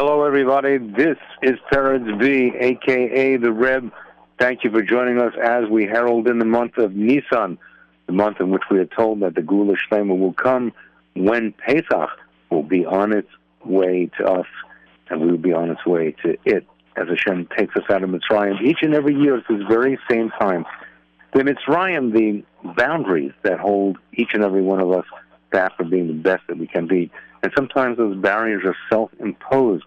Hello, everybody. This is Peretz B, aka the Reb. Thank you for joining us as we herald in the month of Nisan, the month in which we are told that the Geula Shlema will come when Pesach will be on its way to us, and we will be on its way to it as Hashem takes us out of Mitzrayim each and every year at this very same time. The Mitzrayim, the boundaries that hold each and every one of us back from being the best that we can be. And sometimes those barriers are self-imposed,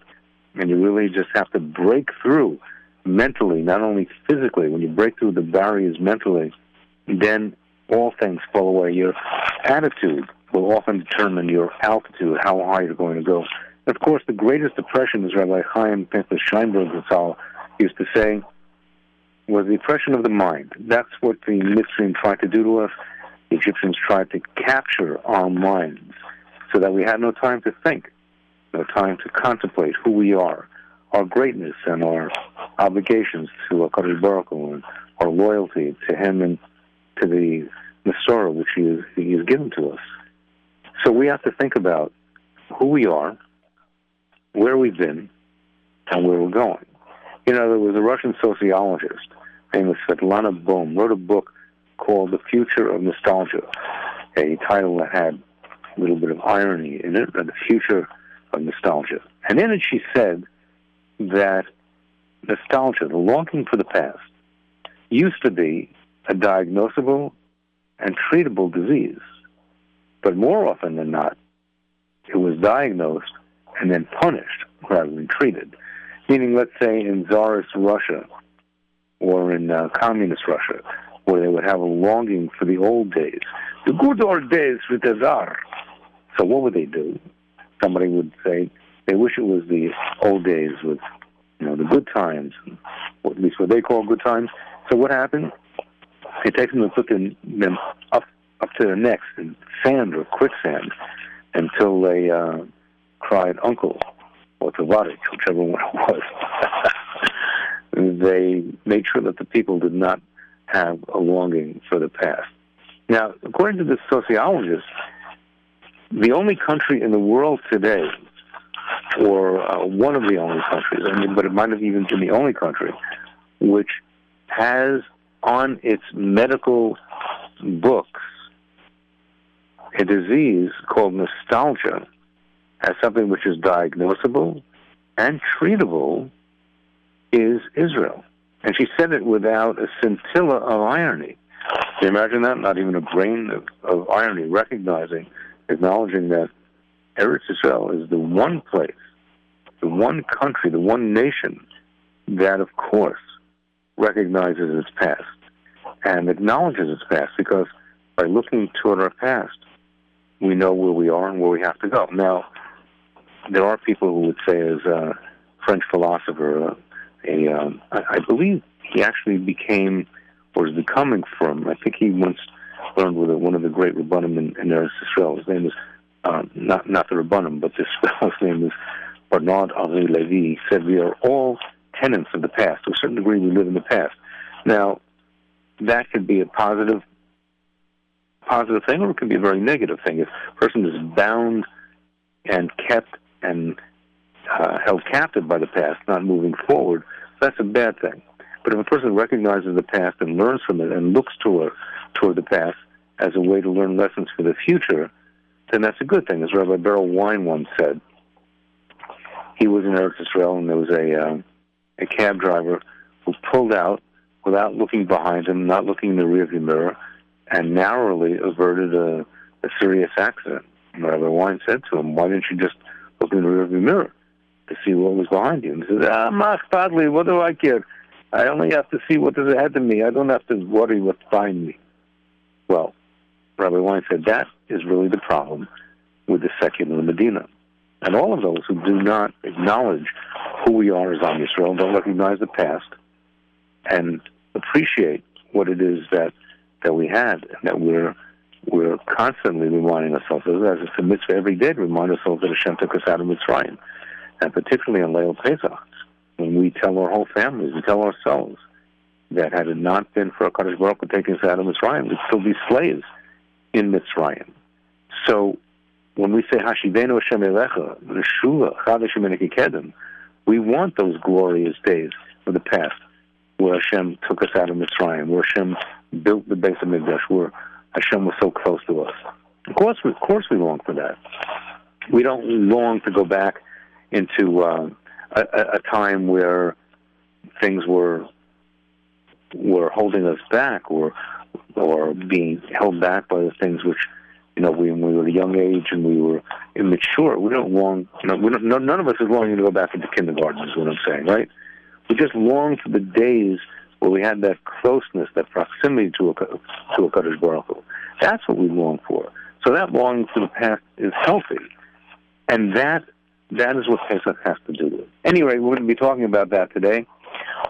and you really just have to break through mentally, not only physically. When you break through the barriers mentally, then all things fall away. Your attitude will often determine your altitude, how high you're going to go. Of course, the greatest depression, as Rabbi Chaim Pinchas Scheinberg used to say, was the oppression of the mind. That's what the Mitzrayim tried to do to us. The Egyptians tried to capture our minds so that we had no time to think, no time to contemplate who we are, our greatness and our obligations to HaKadosh Baruch and our loyalty to Him and to the Masorah which he, is, he has given to us. So we have to think about who we are, where we've been, and where we're going. You know, there was a Russian sociologist, named Svetlana Boym, wrote a book called The Future of Nostalgia, a title that had a little bit of irony in it, but The Future of Nostalgia. And in it she said that nostalgia, the longing for the past, used to be a diagnosable and treatable disease. But more often than not, it was diagnosed and then punished rather than treated. Meaning, let's say in Tsarist Russia or in uh, communist Russia, where they would have a longing for the old days, the good old days with the Tsar. So what would they do? Somebody would say they wish it was the old days with, you know, the good times, at least what they call good times. So what happened? They take them and put them, up up to their necks in sand or quicksand until they uh, cried uncle or Tavarik, whichever one it was. they made sure that the people did not have a longing for the past. Now, according to this sociologist, the only country in the world today, or uh, one of the only countries, I mean, but it might have even been the only country, which has on its medical books a disease called nostalgia as something which is diagnosable and treatable is Israel. And she said it without a scintilla of irony. Can you imagine that? Not even a grain of, of irony, recognizing, acknowledging that Eretz Israel is the one place, the one country, the one nation that, of course, recognizes its past and acknowledges its past because by looking toward our past, we know where we are and where we have to go. Now, there are people who would say, as a French philosopher, uh, a um, I, I believe he actually became or is becoming frum. I think he once learned with one of the great rabbanim in, in Eretz Israel. His name is uh, not not the rabbanim, but this fellow's name is Bernard Henri Levy. He said we are all tenants of the past. To a certain degree, we live in the past. Now, that could be a positive positive thing, or it can be a very negative thing. If a person is bound and kept and uh, held captive by the past, not moving forward, that's a bad thing. But if a person recognizes the past and learns from it and looks toward toward the past as a way to learn lessons for the future, then that's a good thing. As Rabbi Berel Wein once said, he was in Eretz Israel and there was a uh, a cab driver who pulled out without looking behind him, not looking in the rearview mirror, and narrowly averted a, a serious accident. And Rabbi Wein said to him, "Why didn't you just look in the rearview mirror to see what was behind you?" And he said, "Ah, Mach what do I care? I only have to see what is ahead of me. I don't have to worry what's behind me." Well, Rabbi Wein said that is really the problem with the secular Medina. And all of those who do not acknowledge who we are as Am Yisrael, don't recognize the past, and appreciate what it is that that we had, and that we're we're constantly reminding ourselves of. As it's a mitzvah every day to remind ourselves that Hashem took us out of Mitzrayim, and particularly on Leil Pesach, when we tell our whole families, we tell ourselves that had it not been for Hakadosh Baruch Hu taking us out of Mitzrayim, we'd still be slaves in Mitzrayim. So when we say Hashivenu Hashem Elecha, Reshuva, we want those glorious days of the past where Hashem took us out of Mitzrayim, where Hashem built the base of Mikdash, where Hashem was so close to us. Of course, we, of course, we long for that. We don't long to go back into uh, a, a time where things were were holding us back, or or being held back by the things which you know, when we were a young age and we were immature, we don't long, you know, we don't, no, none of us is longing to go back into kindergarten, is what I'm saying, right? We just long for the days where we had that closeness, that proximity to a, to HaKadosh Baruch. That's what we long for. So that longing for the past is healthy. And that that is what Pesach has to do with. Anyway, we're going to be talking about that today.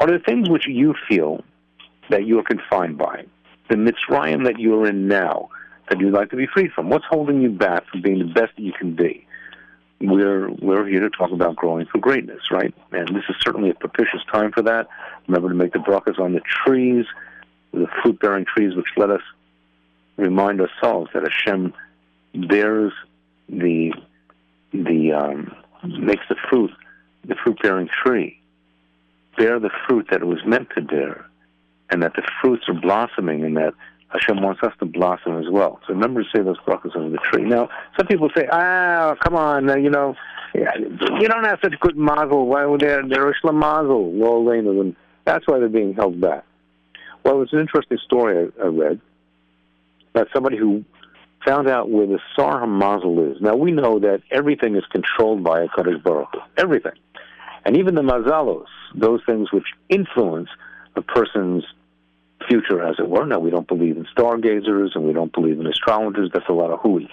Are there things which you feel that you are confined by? The Mitzrayim that you're in now, that you'd like to be free from? What's holding you back from being the best that you can be? We're we're here to talk about growing for greatness, right? And this is certainly a propitious time for that. Remember to make the brachas on the trees, the fruit-bearing trees, which let us remind ourselves that Hashem bears the the um, makes the fruit the fruit-bearing tree bear the fruit that it was meant to bear, and that the fruits are blossoming, and that Hashem wants us to blossom as well. So remember to say those brachas under the tree. Now, some people say, ah, come on, uh, you know, you don't have such good mazel. Why would they? They're Ishlam mazel, low and that's why they're being held back. Well, it's an interesting story I, I read about somebody who found out where the Sar Mazel is. Now, we know that everything is controlled by HaKadosh Baruch everything. And even the mazalos, those things which influence a person's future, as it were. Now, we don't believe in stargazers and we don't believe in astrologers. That's a lot of hooey.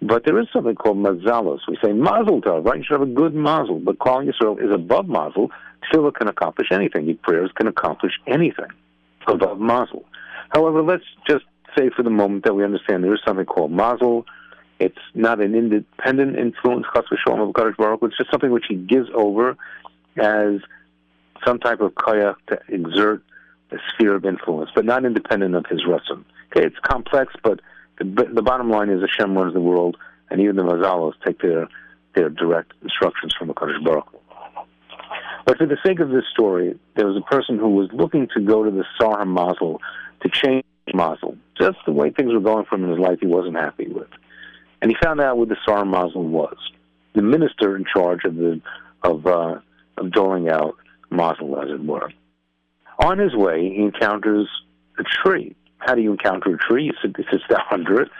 But there is something called mazalos. We say mazel tov, right? You should have a good mazel. But calling yourself is above mazel. Tefillah can accomplish anything. Your prayers can accomplish anything above mazel. However, let's just say for the moment that we understand there is something called mazel. It's not an independent influence, chas v'sholom of Kadosh Baruch It's just something which he gives over as some type of kaya to exert sphere of influence, but not independent of his ratzon. Okay, it's complex, but the, the bottom line is Hashem runs the world, and even the mazalos take their their direct instructions from the Kadosh Baruch But for the sake of this story, there was a person who was looking to go to the Sar Mazel to change Mazel. Just the way things were going for him in his life, he wasn't happy with. And he found out what the Sar Mazel was. The minister in charge of the of uh, of doling out Mazel, as it were. On his way, he encounters a tree. How do you encounter a tree? He sits down under it,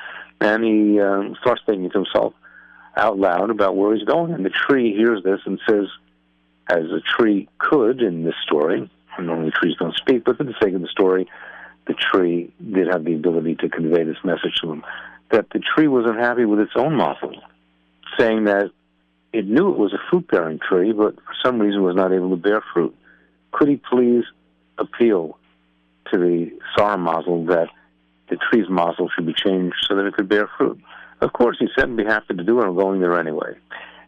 and he um, starts thinking to himself out loud about where he's going. And the tree hears this and says, as a tree could in this story, normally trees don't speak, but for the sake of the story, the tree did have the ability to convey this message to him, that the tree wasn't happy with its own mazel, saying that it knew it was a fruit-bearing tree, but for some reason was not able to bear fruit. Could he please appeal to the Sar mazel that the tree's mazel should be changed so that it could bear fruit. Of course, he said, "Be happy to do it. I'm going there anyway."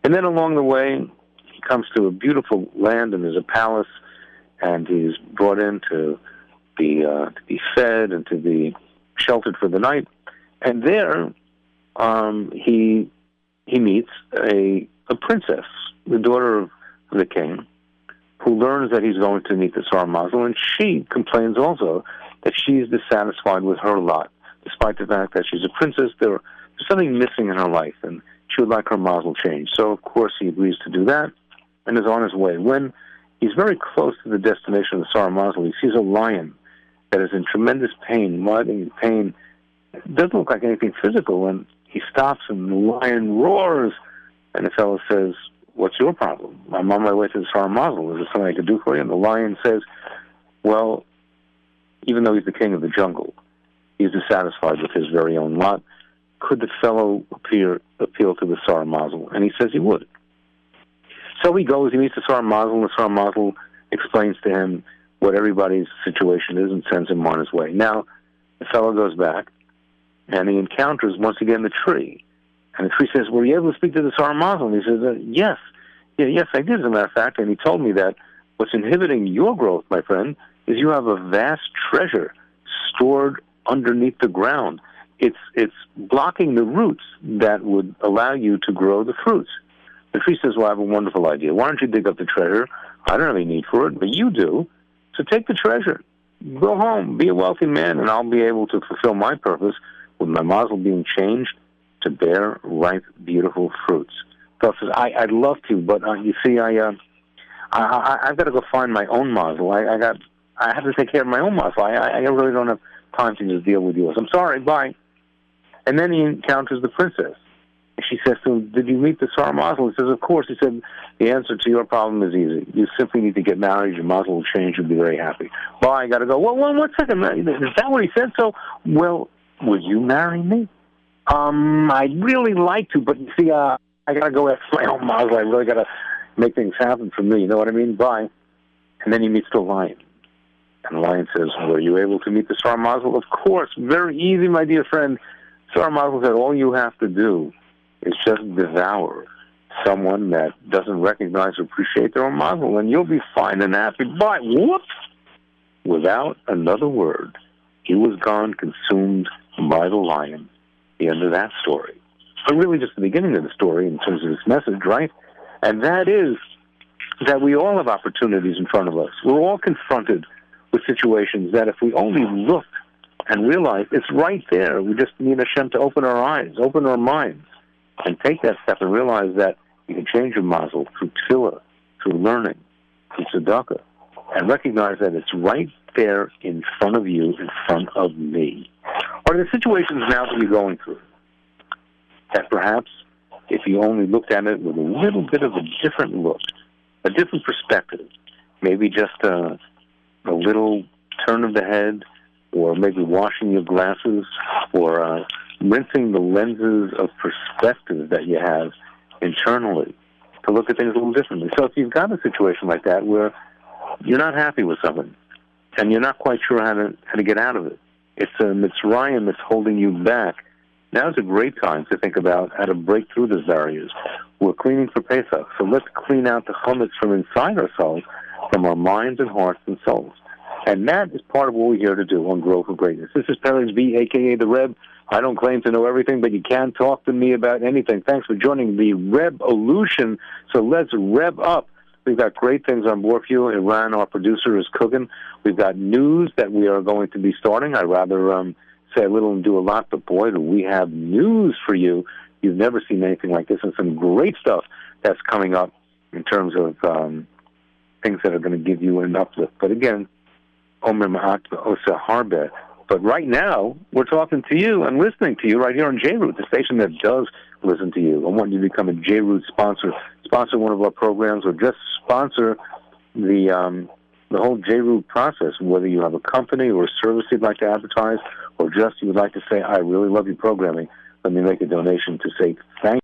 And then along the way, he comes to a beautiful land, and there's a palace, and he's brought in to be uh, to be fed and to be sheltered for the night. And there, um, he he meets a a princess, the daughter of the king, who learns that he's going to meet the Sar Mazel, and she complains also that she's dissatisfied with her lot, despite the fact that she's a princess. There's something missing in her life, and she would like her Mazel changed. So, of course, he agrees to do that and is on his way. When he's very close to the destination of the Sar Mazel, he sees a lion that is in tremendous pain, mud and pain. It doesn't look like anything physical, and he stops, and the lion roars, and the fellow says, what's your problem? I'm on my way to the Sar Mazel. Is there something I can do for you? And the lion says, well, even though he's the king of the jungle, he's dissatisfied with his very own lot. Could the fellow appear, appeal to the Sar Mazel? And he says he would. So he goes, he meets the Sar Mazel, and the Sar Mazel explains to him what everybody's situation is and sends him on his way. Now, the fellow goes back, and he encounters once again the tree. And the tree says, Were you able to speak to the Sar Mazel? And he says, uh, Yes. Yeah, yes, I did, as a matter of fact. And he told me that what's inhibiting your growth, my friend, is you have a vast treasure stored underneath the ground it's it's blocking the roots that would allow you to grow the fruits. The tree says, "Well, I have a wonderful idea. Why don't you dig up the treasure? I don't have any need for it, but you do. So take the treasure, go home, be a wealthy man, and I'll be able to fulfill my purpose with my mazel being changed to bear ripe, beautiful fruits." Phil says, I, "I'd love to, but uh, you see, I, uh, I, I I've got to go find my own mazel. I, I got, I have to take care of my own mazel. I, I really don't have time to just deal with yours. I'm sorry. Bye." And then he encounters the princess. She says to him, Did you meet the Sar Mazel? He says, Of course. He said, The answer to your problem is easy. You simply need to get married. Your mazel will change. You'll be very happy. Well, I got to go. Well, one, one second. Is that what he said? So, well, would you marry me? Um, I'd really like to, but you see, uh, I got to go after my own. I really got to make things happen for me. You know what I mean? Bye. And then he meets the lion. And the lion says, Were you able to meet the Sar Mazel? Of course. Very easy, my dear friend. Sar Mazel said, All you have to do is just devour someone that doesn't recognize or appreciate their own mazel, and you'll be fine and happy. Bye. whoops! Without another word, he was gone, consumed by the lion. The end of that story. But really, just the beginning of the story in terms of this message, right? And that is that we all have opportunities in front of us. We're all confronted with situations that if we only look and realize it's right there, we just need Hashem to open our eyes, open our minds and take that step and realize that you can change your mazel through tefillah, through learning, through tzedakah, and recognize that it's right there in front of you, in front of me. Are there situations now that you're going through that perhaps if you only looked at it with a little bit of a different look, a different perspective, maybe just a, a little turn of the head, or maybe washing your glasses, or uh, rinsing the lenses of perspective that you have internally to look at things a little differently. So if you've got a situation like that where you're not happy with something and you're not quite sure how to how to get out of it, it's uh, a Mitzrayim that's holding you back. Now's a great time to think about how to break through those barriers. We're cleaning for Pesach, so let's clean out the chametz from inside ourselves, from our minds and hearts and souls. And that is part of what we're here to do on Growth for Greatness. This is Perry B, aka the Reb. I don't claim to know everything, but you can talk to me about anything. Thanks for joining the Revolution. So let's rev up. We've got great things on for you. Iran, our producer, is cooking. We've got news that we are going to be starting. I'd rather um, say a little and do a lot, but boy, do we have news for you. You've never seen anything like this, and some great stuff that's coming up in terms of um, things that are going to give you an uplift. But again, Omer Ma'at Osa Harbe but right now, we're talking to you and listening to you right here on JRoot, the station that does listen to you. I want you to become a JRoot sponsor, sponsor one of our programs, or just sponsor the um, the whole JRoot process. Whether you have a company or a service you'd like to advertise, or just you would like to say, "I really love your programming," let me make a donation to say thank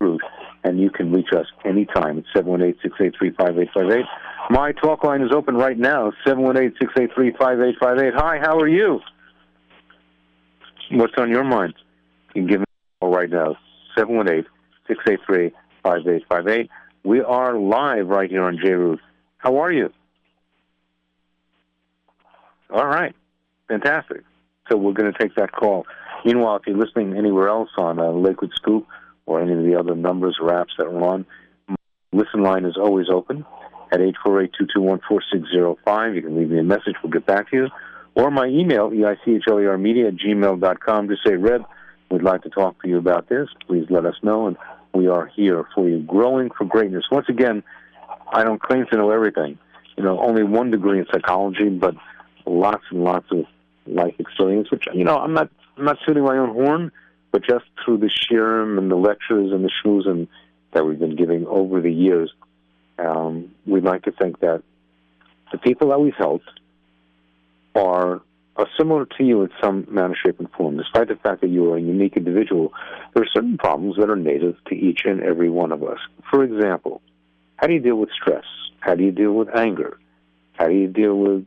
you, and you can reach us anytime at seven one eight six eight three five eight five eight. My talk line is open right now, 718-683-5858. Hi, how are you? What's on your mind? You can give me a call right now, 718-683-5858. We are live right here on JRoot. How are you? All right. Fantastic. So we're going to take that call. Meanwhile, if you're listening anywhere else on uh, Lakewood Scoop or any of the other numbers or apps that are on, listen line is always open at 848-221-4605. You can leave me a message. We'll get back to you. Or my email, eichler media at gmail.com. Just say, Reb, we'd like to talk to you about this. Please let us know. And we are here for you. Growing for greatness. Once again, I don't claim to know everything. You know, only one degree in psychology, but lots and lots of life experience, which, you know, I'm not, I'm not shooting my own horn, but just through the shiurim and the lectures and the shmooze and that we've been giving over the years, um, we'd like to think that the people that we've helped are are similar to you in some manner, shape, and form. Despite the fact that you are a unique individual, there are certain problems that are native to each and every one of us. For example, how do you deal with stress? How do you deal with anger? How do you deal with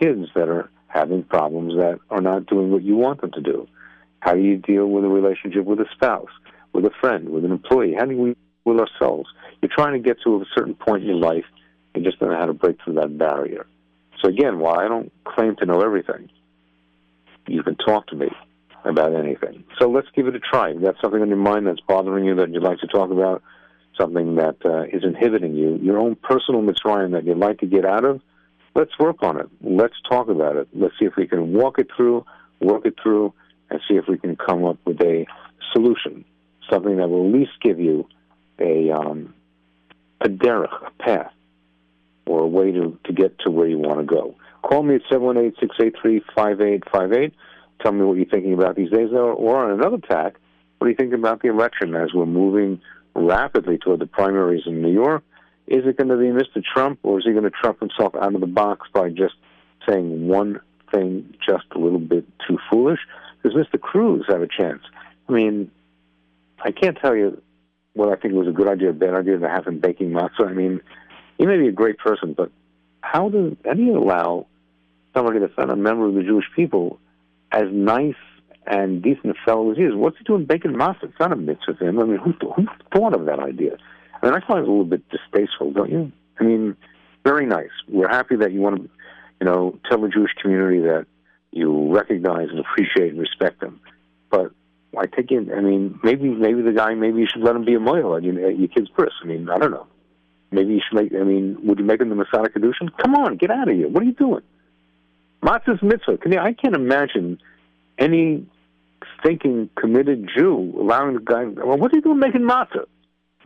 kids that are having problems that are not doing what you want them to do? How do you deal with a relationship with a spouse, with a friend, with an employee? How do we with ourselves? You're trying to get to a certain point in your life and just don't know how to break through that barrier. So again, while I don't claim to know everything, you can talk to me. about anything. So let's give it a try. If got something on your mind that's bothering you that you'd like to talk about, something that uh, is inhibiting you, your own personal Mitzrayim that you'd like to get out of, let's work on it. Let's talk about it. Let's see if we can walk it through, work it through, and see if we can come up with a solution, something that will at least give you a um, a derech, a path, or a way to, to get to where you want to go. Call me at 718-683-5858. Tell me what you're thinking about these days. Or, on another tack, what do you think about the election as we're moving rapidly toward the primaries in New York? Is it going to be Mr. Trump, or is he going to trump himself out of the box by just saying one thing just a little bit too foolish? Does Mr. Cruz have a chance? I mean, I can't tell you what I think was a good idea or bad idea to have him baking matzah. I mean, he may be a great person, but how do how do you allow somebody that's not a member of the Jewish people, as nice and decent a fellow as he is, what's he doing baking matzah? It's not a mitzvah for him. I mean, who, who thought of that idea? I mean, I find it a little bit distasteful, don't you? I mean, very nice. We're happy that you want to, you know, tell the Jewish community that you recognize and appreciate and respect them. But I take it. I mean, maybe maybe the guy, maybe you should let him be a moil at, your, at your kid's bris. I mean, I don't know. Maybe you should make. I mean, would you make him the Masonic Kedushin? Come on, get out of here. What are you doing? Matzah's mitzvah. Can you, I can't imagine any thinking committed Jew allowing the guy. Well, what's he doing making matzah?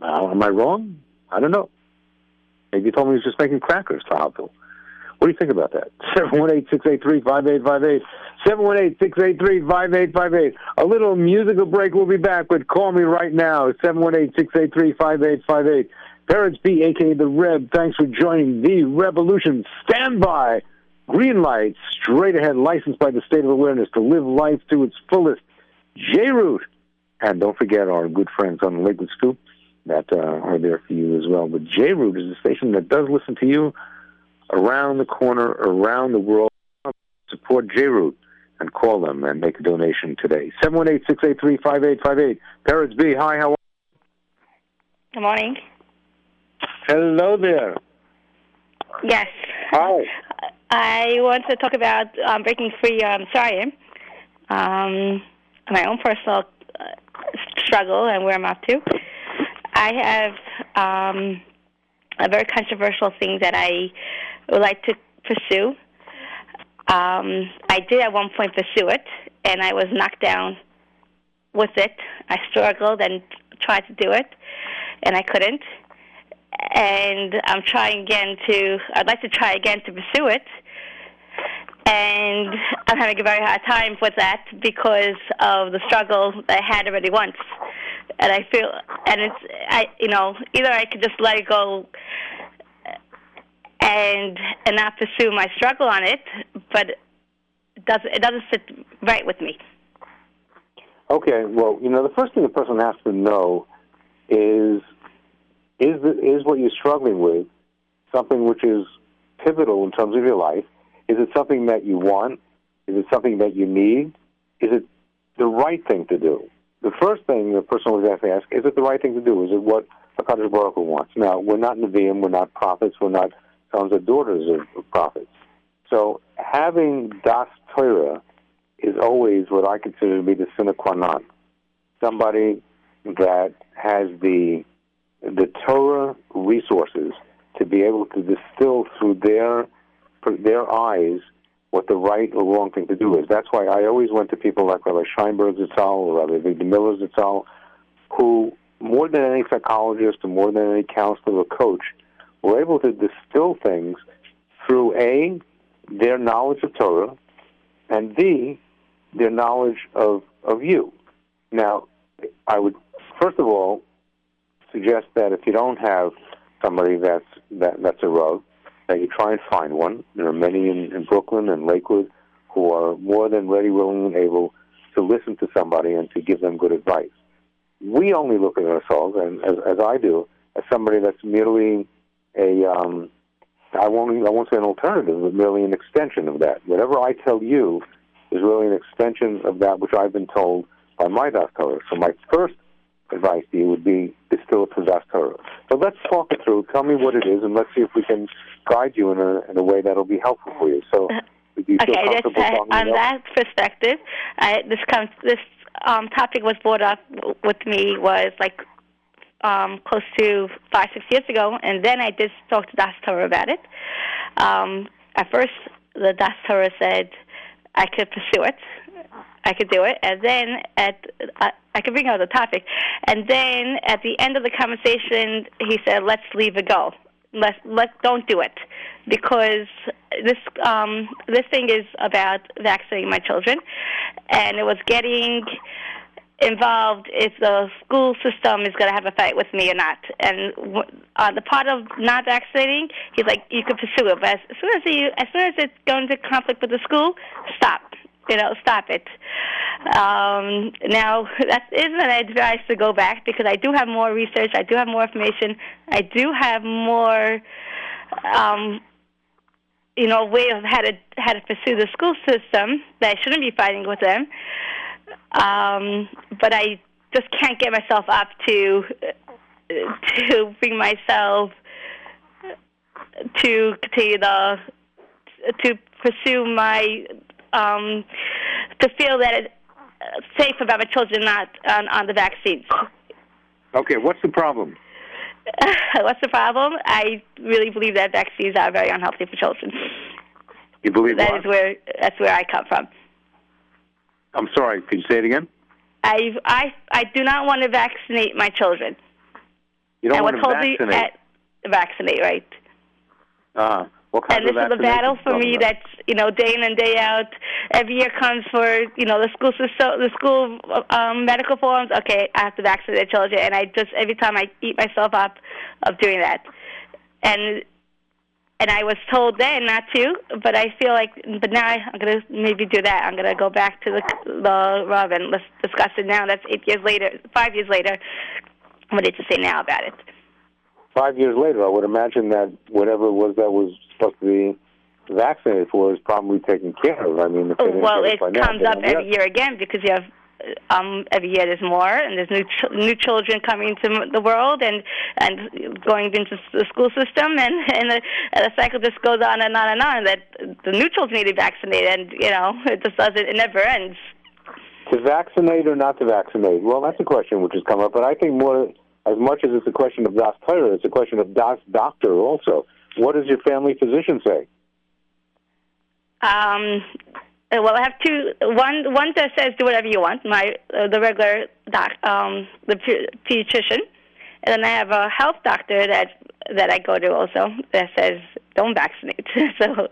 Uh, am I wrong? I don't know. Maybe you told me he was just making crackers for Havdil. What do you think about that? 718-683-5858. 718-683-5858. A little musical break. We'll be back with Call Me Right Now. 718-683-5858. Peretz B, a.k.a. The Reb, thanks for joining the revolution. Stand by. Green light, straight ahead, licensed by the State of Awareness to live life to its fullest. J-Root. And don't forget our good friends on the Lakewood Scoop that uh, are there for you as well. But J-Root is a station that does listen to you around the corner, around the world. Support J-Root and call them and make a donation today. 718-683-5858. Peretz B, hi, how are you? Good morning. Hello there. Yes. Hi. I want to talk about um, breaking free. Um, sorry, um, my own personal uh, struggle and where I'm up to. I have um, a very controversial thing that I would like to pursue. Um, I did at one point pursue it, and I was knocked down with it. I struggled and tried to do it, and I couldn't. And I'm trying again to. I'd like to try again to pursue it, and I'm having a very hard time with that because of the struggle I had already once. And I feel, and it's, I, you know, either I could just let it go and and not pursue my struggle on it, but it doesn't it doesn't sit right with me. Okay, well, you know, the first thing the person has to know is is is what you're struggling with something which is pivotal in terms of your life? Is it something that you want? Is it something that you need? Is it the right thing to do? The first thing the person always has to ask, is it the right thing to do? Is it what HaKadosh Baruch Hu wants? Now, we're not Nevi'im, we're not prophets, we're not sons or daughters of, of prophets. So having Das Torah is always what I consider to be the sine qua non. Somebody that has the the Torah resources to be able to distill through their their eyes what the right or wrong thing to do is. That's why I always went to people like Rabbi Scheinberg Zitzal or Rabbi Avigdor Miller Zitzal, who more than any psychologist or more than any counselor or coach were able to distill things through A, their knowledge of Torah, and B, their knowledge of, of you. Now, I would, first of all, suggest that if you don't have somebody that's, that, that's a rogue, that you try and find one. There are many in, in Brooklyn and Lakewood who are more than ready, willing, and able to listen to somebody and to give them good advice. We only look at ourselves, and as, as I do, as somebody that's merely a um, I won't I won't say an alternative, but merely an extension of that. Whatever I tell you is really an extension of that which I've been told by my Das Torah. So my first advice to you would be distill it to Das Torah. So let's talk it through. Tell me what it is, and let's see if we can guide you in a in a way that'll be helpful for you. So Do you feel Okay, comfortable uh, talking on that perspective, I, this comes, this um, topic was brought up with me was like um, close to five, six years ago, and then I did talk to Das Torah about it. Um, at first, the Das Torah said I could pursue it, I could do it, and then at uh, I could bring out the topic, and then at the end of the conversation, he said, "Let's leave it go. Let let don't do it." because this um, this thing is about vaccinating my children, and it was getting involved if the school system is going to have a fight with me or not. And uh, the part of not vaccinating, he's like, you can pursue it, but as soon as you, as soon as it's going into conflict with the school, stop. You know, stop it. Um, now, that isn't an advice to go back because I do have more research. I do have more information. I do have more um, you know, way of how to how to pursue the school system. That I shouldn't be fighting with them, um, but I just can't get myself up to to bring myself to continue the to pursue my um, to feel that it's safe about my children not on, on the vaccines. Okay, what's the problem? What's the problem? I really believe that vaccines are very unhealthy for children. You believe That what? is where that's where I come from. I'm sorry. Could you say it again? I I I do not want to vaccinate my children. You don't and want to vaccinate. at vaccinate right? uh, and this is a battle for me vaccinations that's you know day in and day out. Every year comes for you know the school system, the school um, medical forums. Okay, I have to vaccinate the children, and I just every time I eat myself up of doing that, and and I was told then not to, but I feel like, but now I, I'm gonna maybe do that. I'm gonna go back to the the and let's discuss it now. That's eight years later, five years later. What did you say now about it? Five years later, I would imagine that whatever it was that was supposed to be vaccinated for is probably taken care of. I mean, if didn't Well, it now, comes they up every year again because you have um, every year there's more, and there's new ch- new children coming into the world, and and going into the school system, and and the, and the cycle just goes on and on and on. That the new children need to be vaccinated, and you know it just doesn't. It never ends. To vaccinate or not to vaccinate? Well, that's a question which has come up, but I think more, as much as it's a question of Das Torah, it's a question of Das Doctor also. What does your family physician say? Um, uh, well, I have two. One one that says do whatever you want. My uh, the regular doc, um, the pediatrician, and then I have a health doctor that that I go to also that says don't vaccinate. so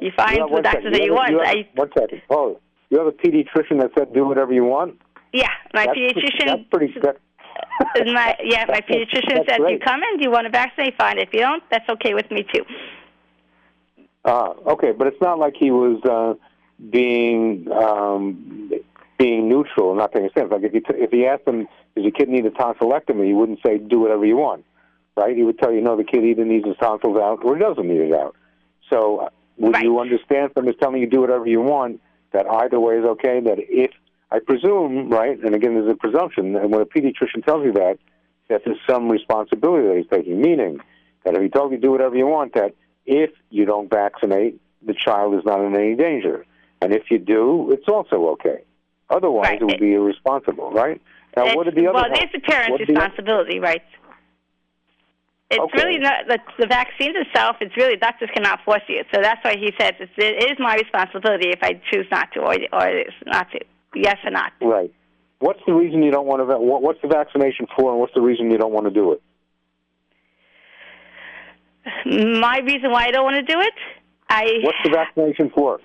you find Yeah, the doctor second. that you have, want. have, I one second. Oh, you have a pediatrician that said do whatever you want? yeah, my that's, pediatrician. That's pretty good. my yeah, my pediatrician that's says you come in. Do you want to vaccinate? Fine. If you don't, that's okay with me too. Ah, okay, but it's not like he was uh, being um, being neutral and not taking a stance. Like if you t- if he asked him, "Does your kid need a tonsillectomy?" he wouldn't say, "Do whatever you want," right? He would tell you, "No, the kid either needs his tonsils out or he doesn't need it out." So, uh, would Right. you understand from his telling you do whatever you want that either way is okay? That if I presume, right, and again, there's a presumption, and when a pediatrician tells you that, that there's some responsibility that he's taking, meaning that if he told you do whatever you want, that if you don't vaccinate, the child is not in any danger. And if you do, it's also okay. Otherwise, Right. it would be irresponsible, right? Now, what are the other well, health- it's the parent's what are the responsibility, right? It's Okay. really not the, the vaccines itself. It's really doctors cannot force you. So that's why he says it's, it is my responsibility if I choose not to, or or not to. Yes or not. Right. What's the reason you don't want to? What's the vaccination for, and what's the reason you don't want to do it? My reason why I don't want to do it, I What's the vaccination for?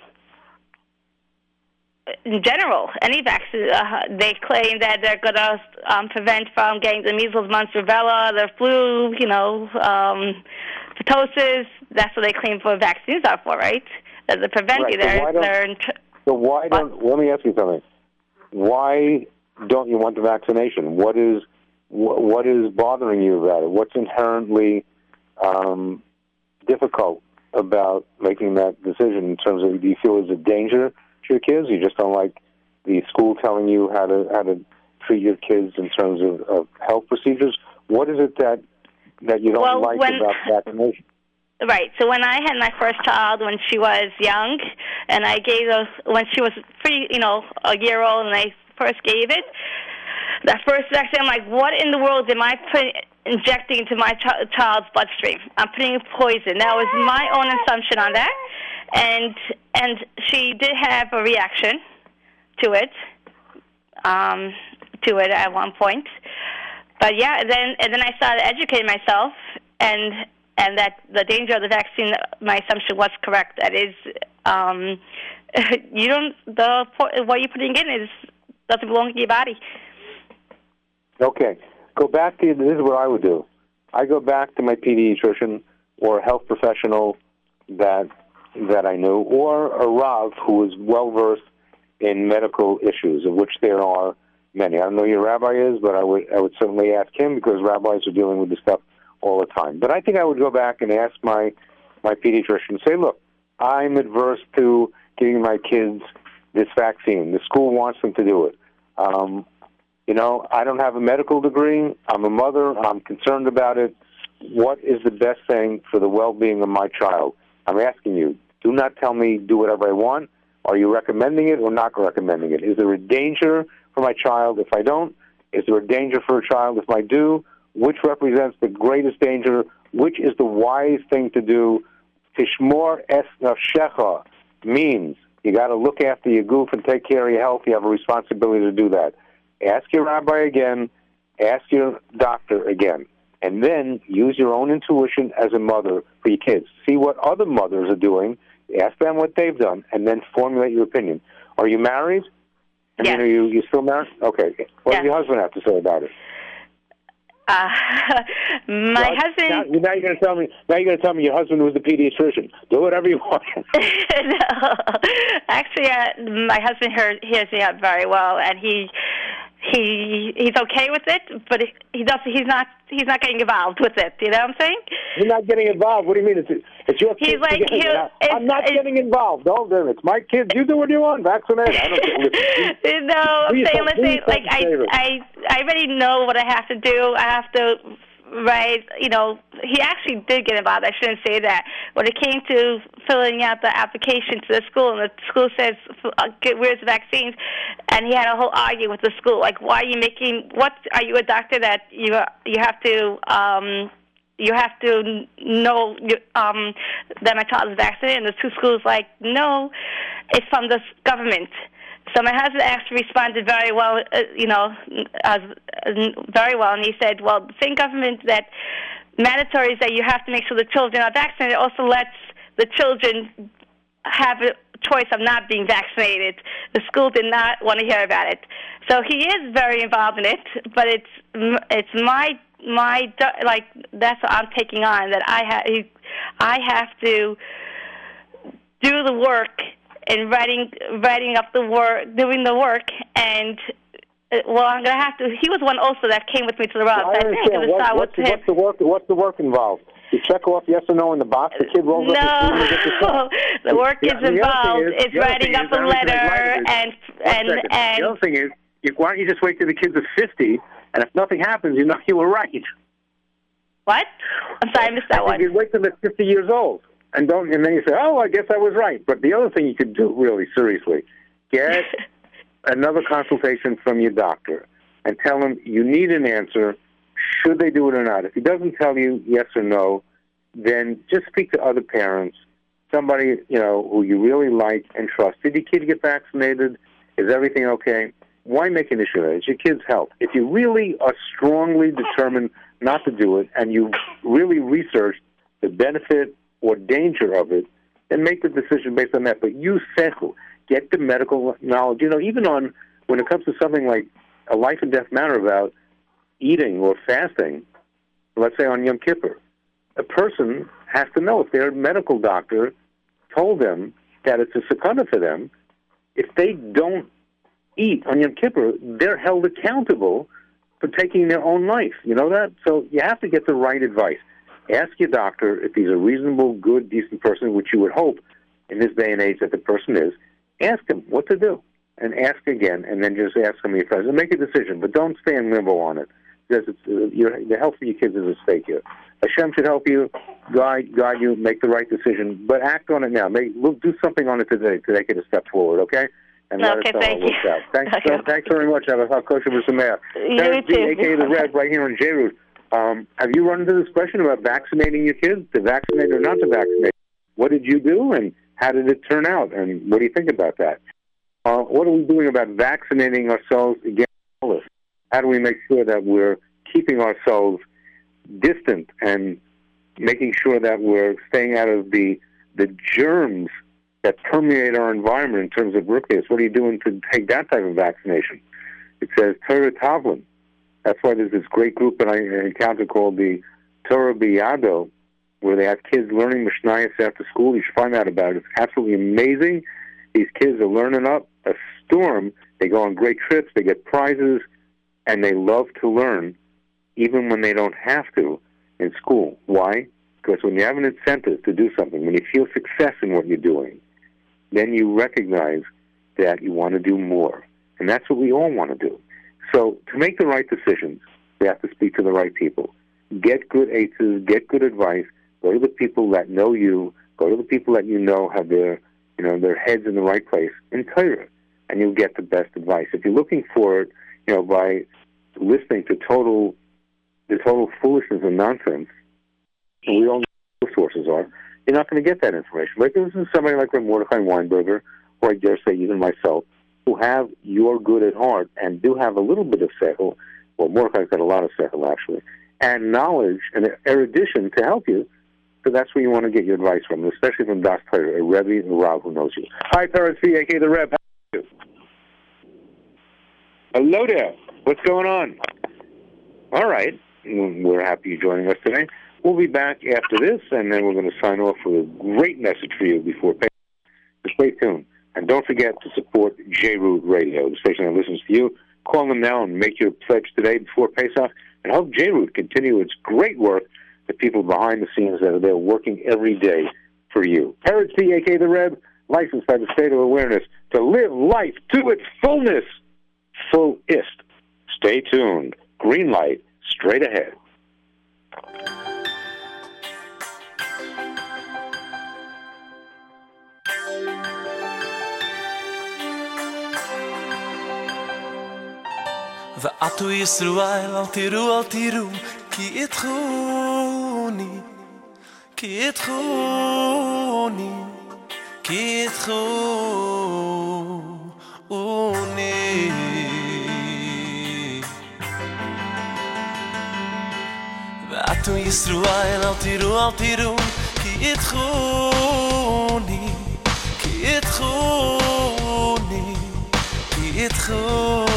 in general, any vaccine, uh, they claim that they're going to um, prevent from getting the measles, mumps, rubella, the flu, you know, um, pertussis. That's what they claim for vaccines are for, right? That they prevent Right, you. so why don't- they're tr- So why don't? Let me ask you something. Why don't you want the vaccination? What is wh- what is bothering you about it? What's inherently um, difficult about making that decision in terms of do you feel there's a danger to your kids? You just don't like the school telling you how to how to treat your kids in terms of, of health procedures. What is it that that you don't Well, like when- about vaccination? Right. So when I had my first child, when she was young, and I gave those when she was pretty, you know, a year old, and I first gave it, that first vaccine, I'm like, what in the world am I putting, injecting into my ch- child's bloodstream? I'm putting poison. That was my own assumption on that, and and she did have a reaction to it, um, to it at one point. But yeah, then and then I started educating myself, and and that the danger of the vaccine, my assumption was correct. That is, um, you don't the what you're putting in is doesn't belong to your body. Okay, go back to this is what I would do. I go back to my pediatrician or health professional that that I knew, or a Rav who is well versed in medical issues, of which there are many. I don't know who your rabbi is, but I would I would certainly ask him because rabbis are dealing with this stuff all the time. But I think I would go back and ask my my pediatrician, say, look, I'm adverse to giving my kids this vaccine. The school wants them to do it. Um, you know, I don't have a medical degree. I'm a mother. I'm concerned about it. What is the best thing for the well-being of my child? I'm asking you. Do not tell me do whatever I want. Are you recommending it or not recommending it? Is there a danger for my child if I don't? Is there a danger for a child if I do? Which represents the greatest danger, which is the wise thing to do. Tishmor es nafshecha means you got to look after your guf and take care of your health. You have a responsibility to do that. Ask your rabbi again, ask your doctor again, and then use your own intuition as a mother for your kids. See what other mothers are doing, ask them what they've done, and then formulate your opinion. Are you married? I yes. mean, are you you still married? Okay. What yes. does your husband have to say about it? Uh, my husband. Now, now you're going to tell me. Now you're going to tell me your husband was a pediatrician. Do whatever you want. no, actually, uh, my husband heard, hears me out very well, and he he he's okay with it, but he, does he's not he's not getting involved with it. You know what I'm saying? You're not getting involved. What do you mean? It's it's your He's kids like, I'm not getting involved. Don't do it. It's my kids. You do what you want. Vaccinate. I don't care. no, I'm saying, yourself- let's say, like I. I, I already know what I have to do. I have to write. You know, he actually did get involved. I shouldn't say that. When it came to filling out the application to the school, and the school says, uh, "Where's the vaccines?" and he had a whole argument with the school, like, "Why are you making? What are you a doctor that you you have to?" um you have to know um, that my child is vaccinated. And the two schools like, no, it's from the government. So my husband actually responded very well, uh, you know, uh, very well, and he said, well, the same government that mandatory is that you have to make sure the children are vaccinated also lets the children have a choice of not being vaccinated. The school did not want to hear about it. So he is very involved in it, but it's it's my my like that's what I'm taking on that I have I have to do the work and writing writing up the work doing the work and uh, well I'm gonna have to he was one also that came with me to the route. I so I think I'm understand. gonna What, start what's, with him. what's the work? What's the work involved? You check off yes or no in the box. The kid rolls up sleeve gets the No, the work is thing involved. is- It's writing up is, a I letter and and and the other thing is, why don't you just wait till the kids are 50, and if nothing happens, you know you were right. what? I'm sorry, I missed that one. You wait till they're 50 years old, and don't, and then you say, "Oh, I guess I was right." But the other thing you could do, really seriously, get another consultation from your doctor and tell him you need an answer. Should they do it or not? If he doesn't tell you yes or no, then just speak to other parents, somebody you know who you really like and trust. Did your kid get vaccinated? Is everything okay? Why make an issue of it? It's your kid's health. If you really are strongly determined not to do it and you really researched the benefit or danger of it, then make the decision based on that. But use sechel. Get the medical knowledge. You know, even on when it comes to something like a life and death matter about eating or fasting, let's say on Yom Kippur, a person has to know if their medical doctor told them that it's a sakana for them, if they don't eat on Yom Kippur, they're held accountable for taking their own life. You know that? So you have to get the right advice. Ask your doctor if he's a reasonable, good, decent person, which you would hope in this day and age that the person is. Ask him what to do, and ask again, and then just ask him your friends and make a decision. But don't stay in limbo on it. because it's, uh, your, the health of your kids is at stake here. Hashem should help you, guide, guide you, make the right decision, but act on it now. Make, look, do something on it today to take it a step forward, okay? And let okay, thank how it works out. Thanks, okay. so, thanks very much, Abba Kosher Mayor. You too. aka the Rev, right here in J Um, have you run into this question about vaccinating your kids, to vaccinate or not to vaccinate? What did you do, and how did it turn out, and what do you think about that? Uh, what are we doing about vaccinating ourselves against illness? How do we make sure that we're keeping ourselves distant and making sure that we're staying out of the the germs that permeate our environment in terms of rickets. What are you doing to take that type of vaccination? It says Torah Tavlin. That's why there's this great group that I encountered called the Torah Biyado, where they have kids learning Mishnayos after school. You should find out about it. It's absolutely amazing. These kids are learning up a storm. They go on great trips. They get prizes, and they love to learn even when they don't have to in school. Why? Because when you have an incentive to do something, when you feel success in what you're doing, then you recognize that you want to do more. And that's what we all want to do. So to make the right decisions, we have to speak to the right people. Get good answers, get good advice, go to the people that know you, go to the people that you know have their you know, their heads in the right place in Torah, and you'll get the best advice. If you're looking for it, you know, by listening to total the total foolishness and nonsense, and we all know what the sources are, you're not going to get that information. But if this is somebody like Mordechai Weinberger, or I dare say even myself, who have your good at heart and do have a little bit of sechel. Well, Mordechai's got a lot of sechel, actually, and knowledge and erudition to help you. So that's where you want to get your advice from, especially from Das Torah, a Rebbe, a Rav who knows you. Hi, V, aka the Reb. How are you? Hello there. What's going on? All right. We're happy you're joining us today. We'll be back after this, and then we're going to sign off with a great message for you before pay. So stay tuned. And don't forget to support J-Root Radio, the station that listens to you. Call them now and make your pledge today before Pesach, and help J-Root continue its great work, the people behind the scenes that are there working every day for you. C, a.k.a. The Reb, licensed by the State of Awareness to live life to its fullness. Fullest. Stay tuned. Green light straight ahead. ואתו ישרו אל אל תראו אל תראו כי איתכוני כי איתכוני כי איתכוני ואתו ישרו אל אל תראו אל תראו כי איתכוני כי איתכוני כי איתכוני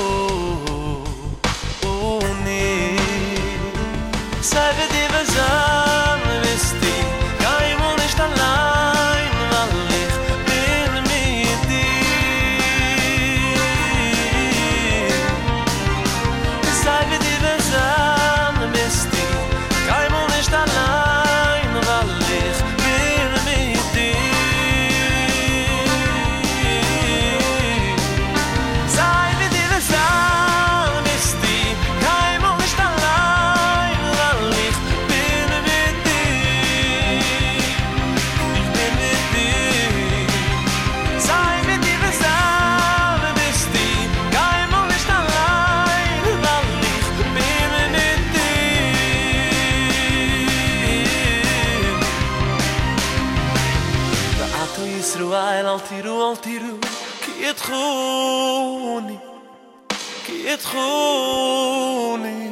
ידחוני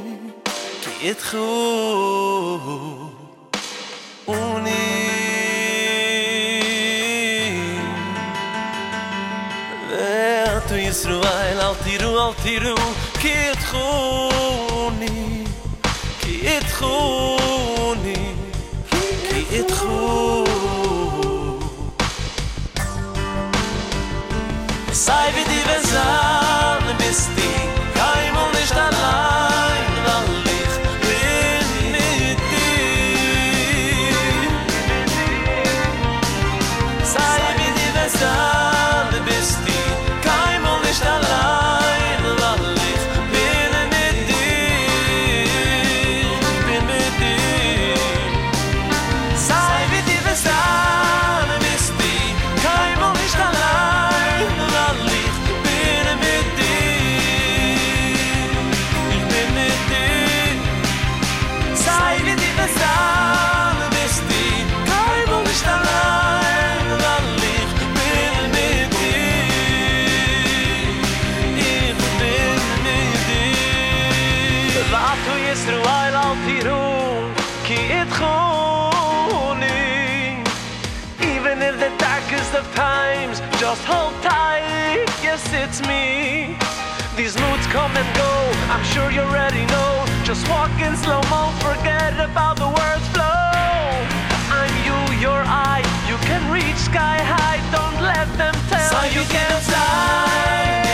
כי ידחוני ואתו ישראל אל תראו אל תראו כי come and go, I'm sure you already know. Just walk in slow mo, forget about the words flow. I'm you, your eye, you can reach sky high. Don't let them tell so you can't fly.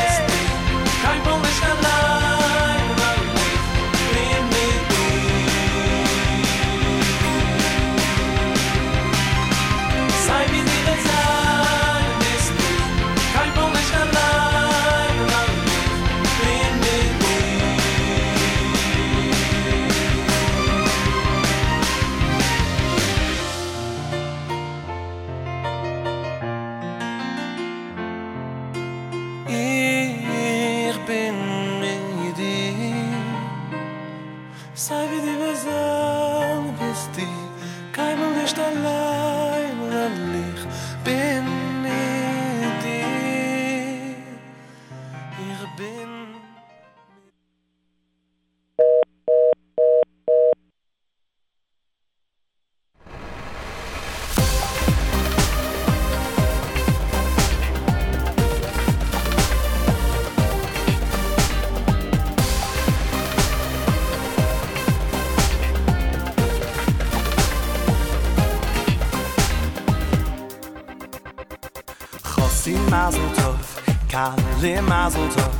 Mazel tov.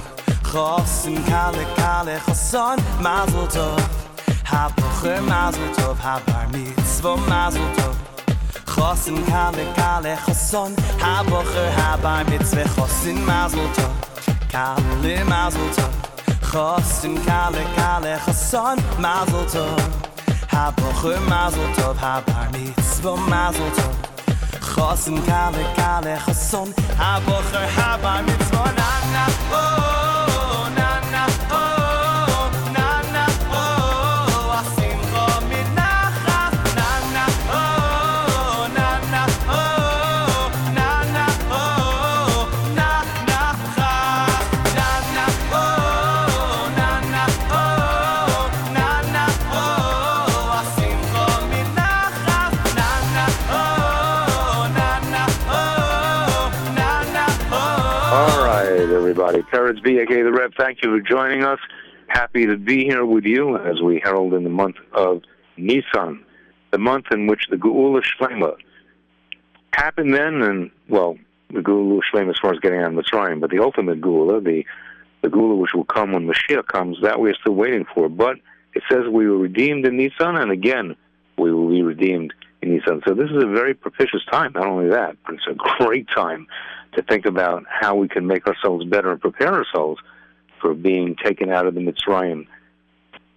Chosim kale kale choson mazel tov. Habocher mazel tov, habar mitzvah mazel tov. Chosim kale kale choson, habocher habar mitzvah chosim mazel tov. Kale mazel tov. Chosim kale kale choson mazel tov. Habocher mazel tov, habar mitzvah mazel tov. Chosim kale kale choson Habocher haba mitzvah na oh Peretz B, aka the Reb, thank you for joining us. Happy to be here with you as we herald in the month of Nisan, the month in which the Geula Shlema happened then, and, well, the Geula Shlema as far as getting out of Mitzrayim, but the ultimate Geula, the, the Geula which will come when Mashiach comes, that we're still waiting for. But it says we were redeemed in Nisan, and again, we will be redeemed in Nisan. So this is a very propitious time. Not only that, but it's a great time to think about how we can make ourselves better and prepare ourselves for being taken out of the Mitzrayim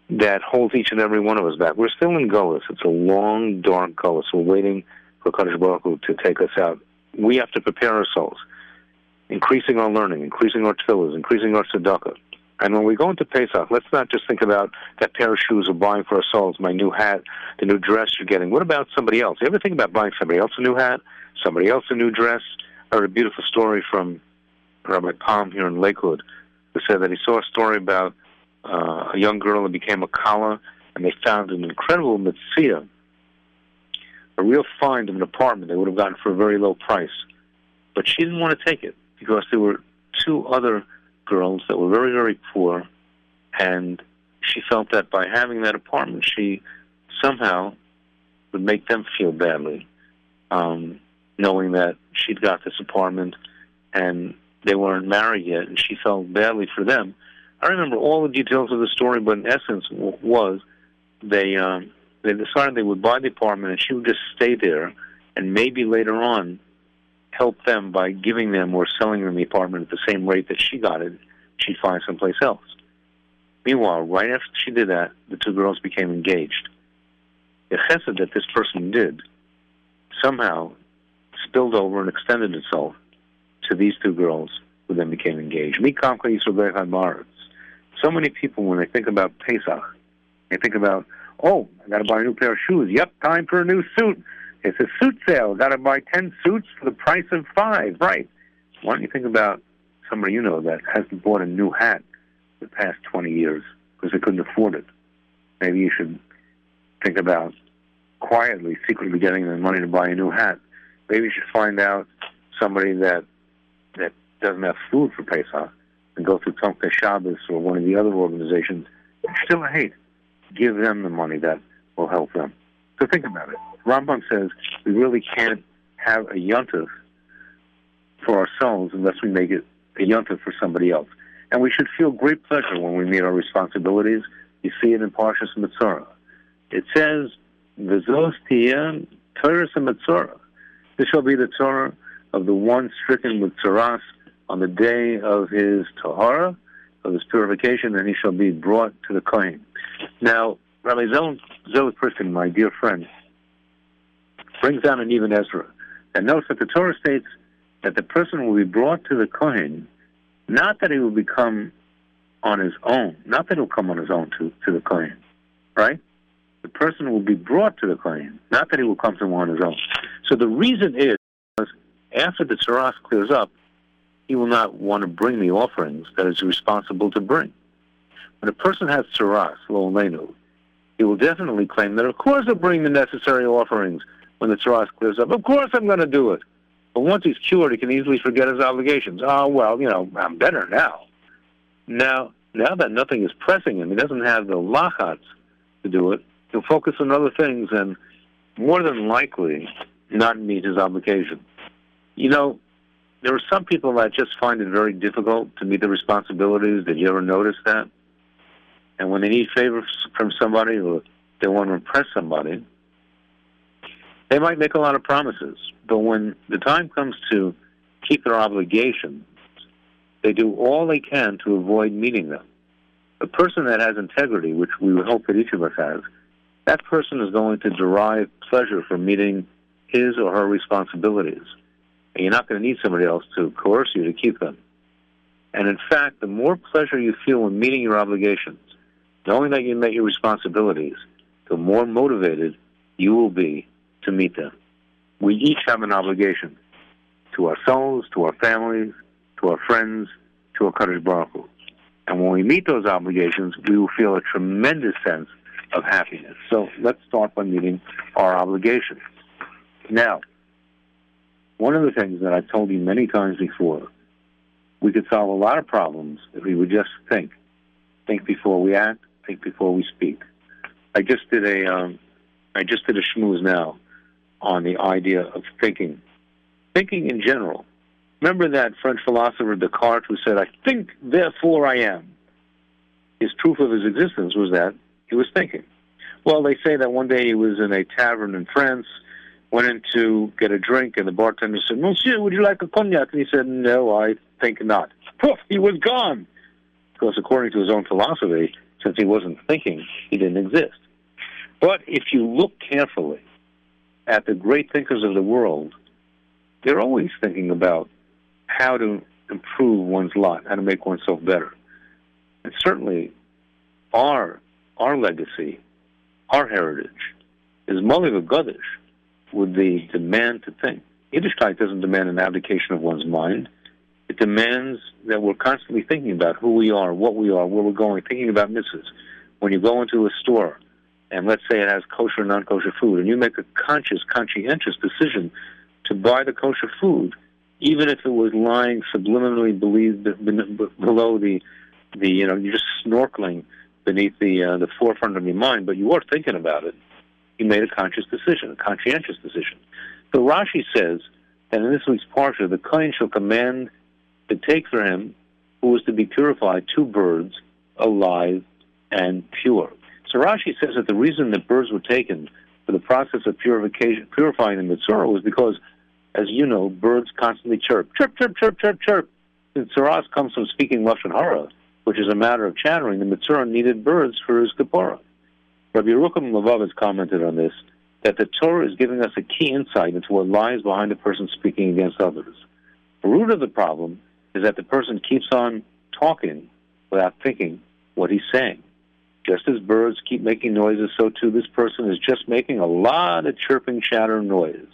that holds each and every one of us back. We're still in Golis. It's a long, dark Golis. We're waiting for Kadosh Baruch Hu to take us out. We have to prepare ourselves, increasing our learning, increasing our tefillahs, increasing our tzedakah. And when we go into Pesach, let's not just think about that pair of shoes we're buying for ourselves, my new hat, the new dress you're getting. What about somebody else? You ever think about buying somebody else a new hat, somebody else a new dress? Heard a beautiful story from Rabbi Palm here in Lakewood, who said that he saw a story about uh, a young girl that became a kala, and they found an incredible metziah, a real find of an apartment they would have gotten for a very low price. But she didn't want to take it because there were two other girls that were very, very poor, and she felt that by having that apartment, she somehow would make them feel badly, um, knowing that she'd got this apartment and they weren't married yet, and she felt badly for them. I remember all the details of the story, but in essence, was they um, they decided they would buy the apartment, and she would just stay there, and maybe later on help them by giving them or selling them the apartment at the same rate that she got it. She'd find someplace else. Meanwhile, right after she did that, the two girls became engaged. The chesed that this person did somehow spilled over and extended itself to these two girls who then became engaged. So many people, when they think about Pesach, they think about, oh, I got to buy a new pair of shoes. Yep, time for a new suit. It's a suit sale. Got to buy 10 suits for the price of five. Right. Why don't you think about somebody you know that hasn't bought a new hat the past 20 years because they couldn't afford it? Maybe you should think about quietly, secretly getting the money to buy a new hat. Maybe you should find out somebody that that doesn't have food for Pesach and go through Tomchei Shabbos or one of the other organizations, still a hate. Give them the money that will help them. So think about it. Rambam says we really can't have a yontif for ourselves unless we make it a yontif for somebody else. And we should feel great pleasure when we meet our responsibilities. You see it in Parshas Mitzorah. It says, "V'zos tiyeh Torah Mitzorah." This shall be the Torah of the one stricken with tzaras on the day of his tahara, of his purification, and he shall be brought to the Kohen. Now, Rabbi Zoe Person, my dear friend, brings down an Ibn Ezra. And notice that the Torah states that the person will be brought to the Kohen, not that he will become on his own, not that he'll come on his own to, to the Kohen, right? The person will be brought to the Kohen, not that he will come to him on his own. So the reason is, after the Tzaras clears up, he will not want to bring the offerings that is responsible to bring. When a person has Tzaras, lo he will definitely claim that, of course, he'll bring the necessary offerings when the Tzaras clears up. Of course, I'm going to do it. But once he's cured, he can easily forget his obligations. Oh, well, you know, I'm better now. Now, now that nothing is pressing him, he doesn't have the lachats to do it. He'll focus on other things and more than likely not meet his obligation. You know, there are some people that just find it very difficult to meet the responsibilities. Did you ever notice that? And when they need favors from somebody or they want to impress somebody, they might make a lot of promises. But when the time comes to keep their obligations, they do all they can to avoid meeting them. A person that has integrity, which we would hope that each of us has, that person is going to derive pleasure from meeting his or her responsibilities. And you're not going to need somebody else to coerce you to keep them. And in fact, the more pleasure you feel when meeting your obligations, knowing that you met your responsibilities, the more motivated you will be to meet them. We each have an obligation to ourselves, to our families, to our friends, to our Kadosh Baruch Hu. And when we meet those obligations, we will feel a tremendous sense of happiness. So let's start by meeting our obligations. Now, one of the things that I've told you many times before, we could solve a lot of problems if we would just think. Think before we act, think before we speak. I just did a, um, I just did a schmooze now on the idea of thinking. Thinking in general. Remember that French philosopher Descartes who said, I think, therefore I am. His proof of his existence was that he was thinking. Well, they say that one day he was in a tavern in France, went in to get a drink, and the bartender said, Monsieur, would you like a cognac? And he said, No, I think not. Poof, he was gone. Because according to his own philosophy, since he wasn't thinking, he didn't exist. But if you look carefully at the great thinkers of the world, they're always thinking about how to improve one's lot, how to make oneself better. And certainly, our our legacy, our heritage, is Moliva Godish with the demand to think. Yiddishkeit doesn't demand an abdication of one's mind. It demands that we're constantly thinking about who we are, what we are, where we're going, thinking about misses. When you go into a store, and let's say it has kosher and non-kosher food, and you make a conscious, conscientious decision to buy the kosher food, even if it was lying subliminally below the, the you know, you're just snorkeling beneath the uh, the forefront of your mind, but you are thinking about it. You made a conscious decision, a conscientious decision. So Rashi says that in this week's parsha, the kohen shall command to take for him, who is to be purified, two birds, alive and pure. So Rashi says that the reason that birds were taken for the process of purification, purifying the mitzvah was because, as you know, birds constantly chirp, chirp, chirp, chirp, chirp, chirp. The tzaras comes from speaking lashon hara, which is a matter of chattering. The mitzvah needed birds for his kapara. Rabbi Yerucham Lavav has commented on this that the Torah is giving us a key insight into what lies behind a person speaking against others. The root of the problem is that the person keeps on talking without thinking what he's saying. Just as birds keep making noises, so too this person is just making a lot of chirping, chatter noise.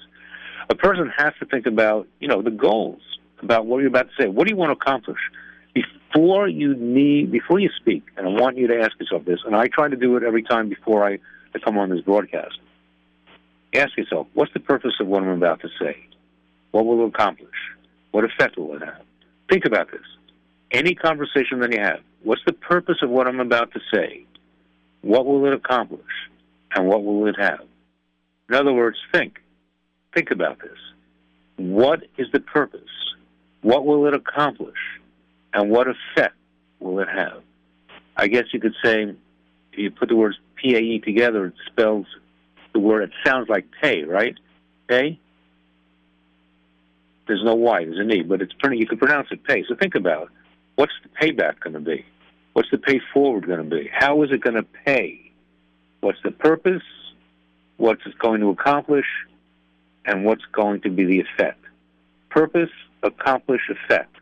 A person has to think about, you know, the goals, about what you're about to say. What do you want to accomplish? Before you need, before you speak, and I want you to ask yourself this, and I try to do it every time before I, I come on this broadcast. Ask yourself, what's the purpose of what I'm about to say? What will it accomplish? What effect will it have? Think about this. Any conversation that you have, what's the purpose of what I'm about to say? What will it accomplish? And what will it have? In other words, think. Think about this. What is the purpose? What will it accomplish? And what effect will it have? I guess you could say, if you put the words P-A-E together, it spells the word, it sounds like pay, right? Pay? There's no Y, there's an E, but it's pretty, you can pronounce it pay. So think about it. What's the payback going to be? What's the pay forward going to be? How is it going to pay? What's the purpose? What's it going to accomplish? And what's going to be the effect? Purpose, accomplish, effect.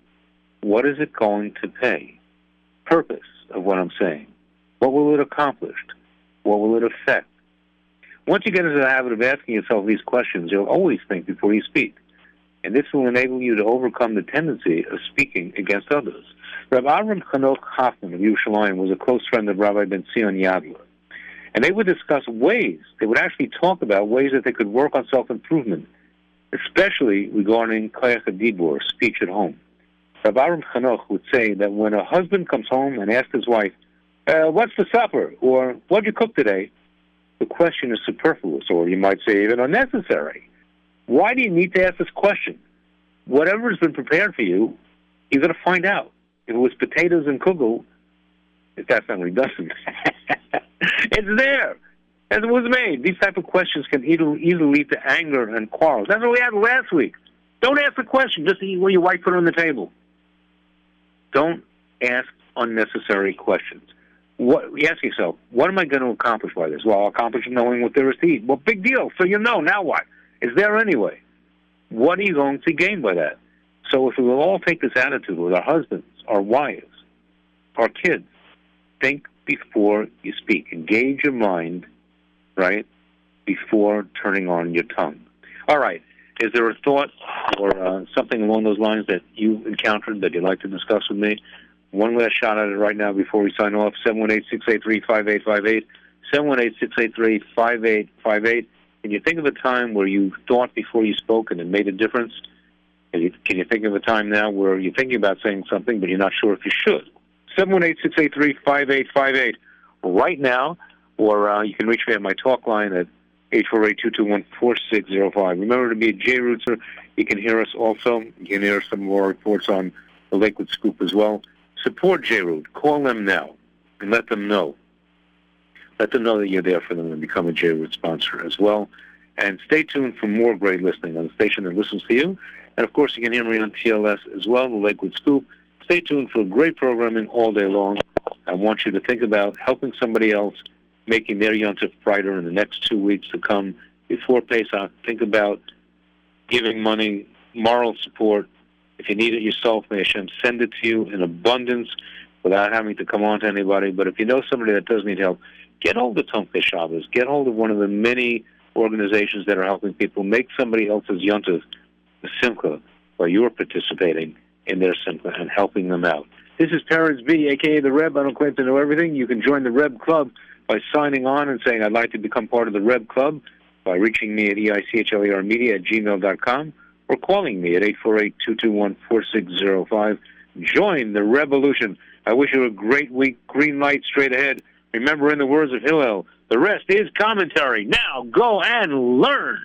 What is it going to pay? Purpose of what I'm saying. What will it accomplish? What will it affect? Once you get into the habit of asking yourself these questions, you'll always think before you speak. And this will enable you to overcome the tendency of speaking against others. Rabbi Avram Chanoch Hoffman of Yerushalayim was a close friend of Rabbi Ben Zion Yadler. And they would discuss ways, they would actually talk about ways that they could work on self-improvement, especially regarding Koyach Dibor, speech at home. Rabbi Avram Chanoch would say that when a husband comes home and asks his wife, uh, what's the supper? Or what'd you cook today? The question is superfluous, or you might say even unnecessary. Why do you need to ask this question? Whatever has been prepared for you, you're going to find out. If it was potatoes and kugel, if that's not he it's there. As it was made. These type of questions can easily, easily lead to anger and quarrels. That's what we had last week. Don't ask the question. Just eat what your wife put on the table. Don't ask unnecessary questions. What you ask yourself, what am I going to accomplish by this? Well, I'll accomplish knowing what there is to. Well, big deal. So you know. Now what? Is there anyway? What are you going to gain by that? So if we will all take this attitude with our husbands, our wives, our kids, think before you speak. Engage your mind, right, before turning on your tongue. All right. Is there a thought or uh, something along those lines that you encountered that you'd like to discuss with me? One last shot at it right now before we sign off. 718-683-5858. 718-683-5858. Can you think of a time where you thought before you spoke and it made a difference? Can you, can you think of a time now where you're thinking about saying something but you're not sure if you should? 718-683-5858 right now, or uh, you can reach me at my talk line at 848-221-4605. Remember to be a J-Rootser. You can hear us also. You can hear some of our reports on the Lakewood Scoop as well. Support J-Root. Call them now and let them know. Let them know that you're there for them and become a J-Root sponsor as well. And stay tuned for more great listening on the station that listens to you. And of course, you can hear me on TLS as well, the Lakewood Scoop. Stay tuned for great programming all day long. I want you to think about helping somebody else, making their Yontif brighter in the next two weeks to come before Pesach. Think about giving money, moral support. If you need it yourself, may Hashem send it to you in abundance without having to come on to anybody. But if you know somebody that does need help, get hold of Tomchei Shabbos. Get hold of one of the many organizations that are helping people make somebody else's Yontif the Simcha by you're participating in their Simcha and helping them out. This is Peretz B, aka the Reb. I don't claim to know everything. You can join the Reb Club by signing on and saying, I'd like to become part of the Reb Club by reaching me at EICHLER media at gmail.com or calling me at 848-221-4605. Join the revolution. I wish you a great week. Green light straight ahead. Remember, in the words of Hillel, the rest is commentary. Now go and learn.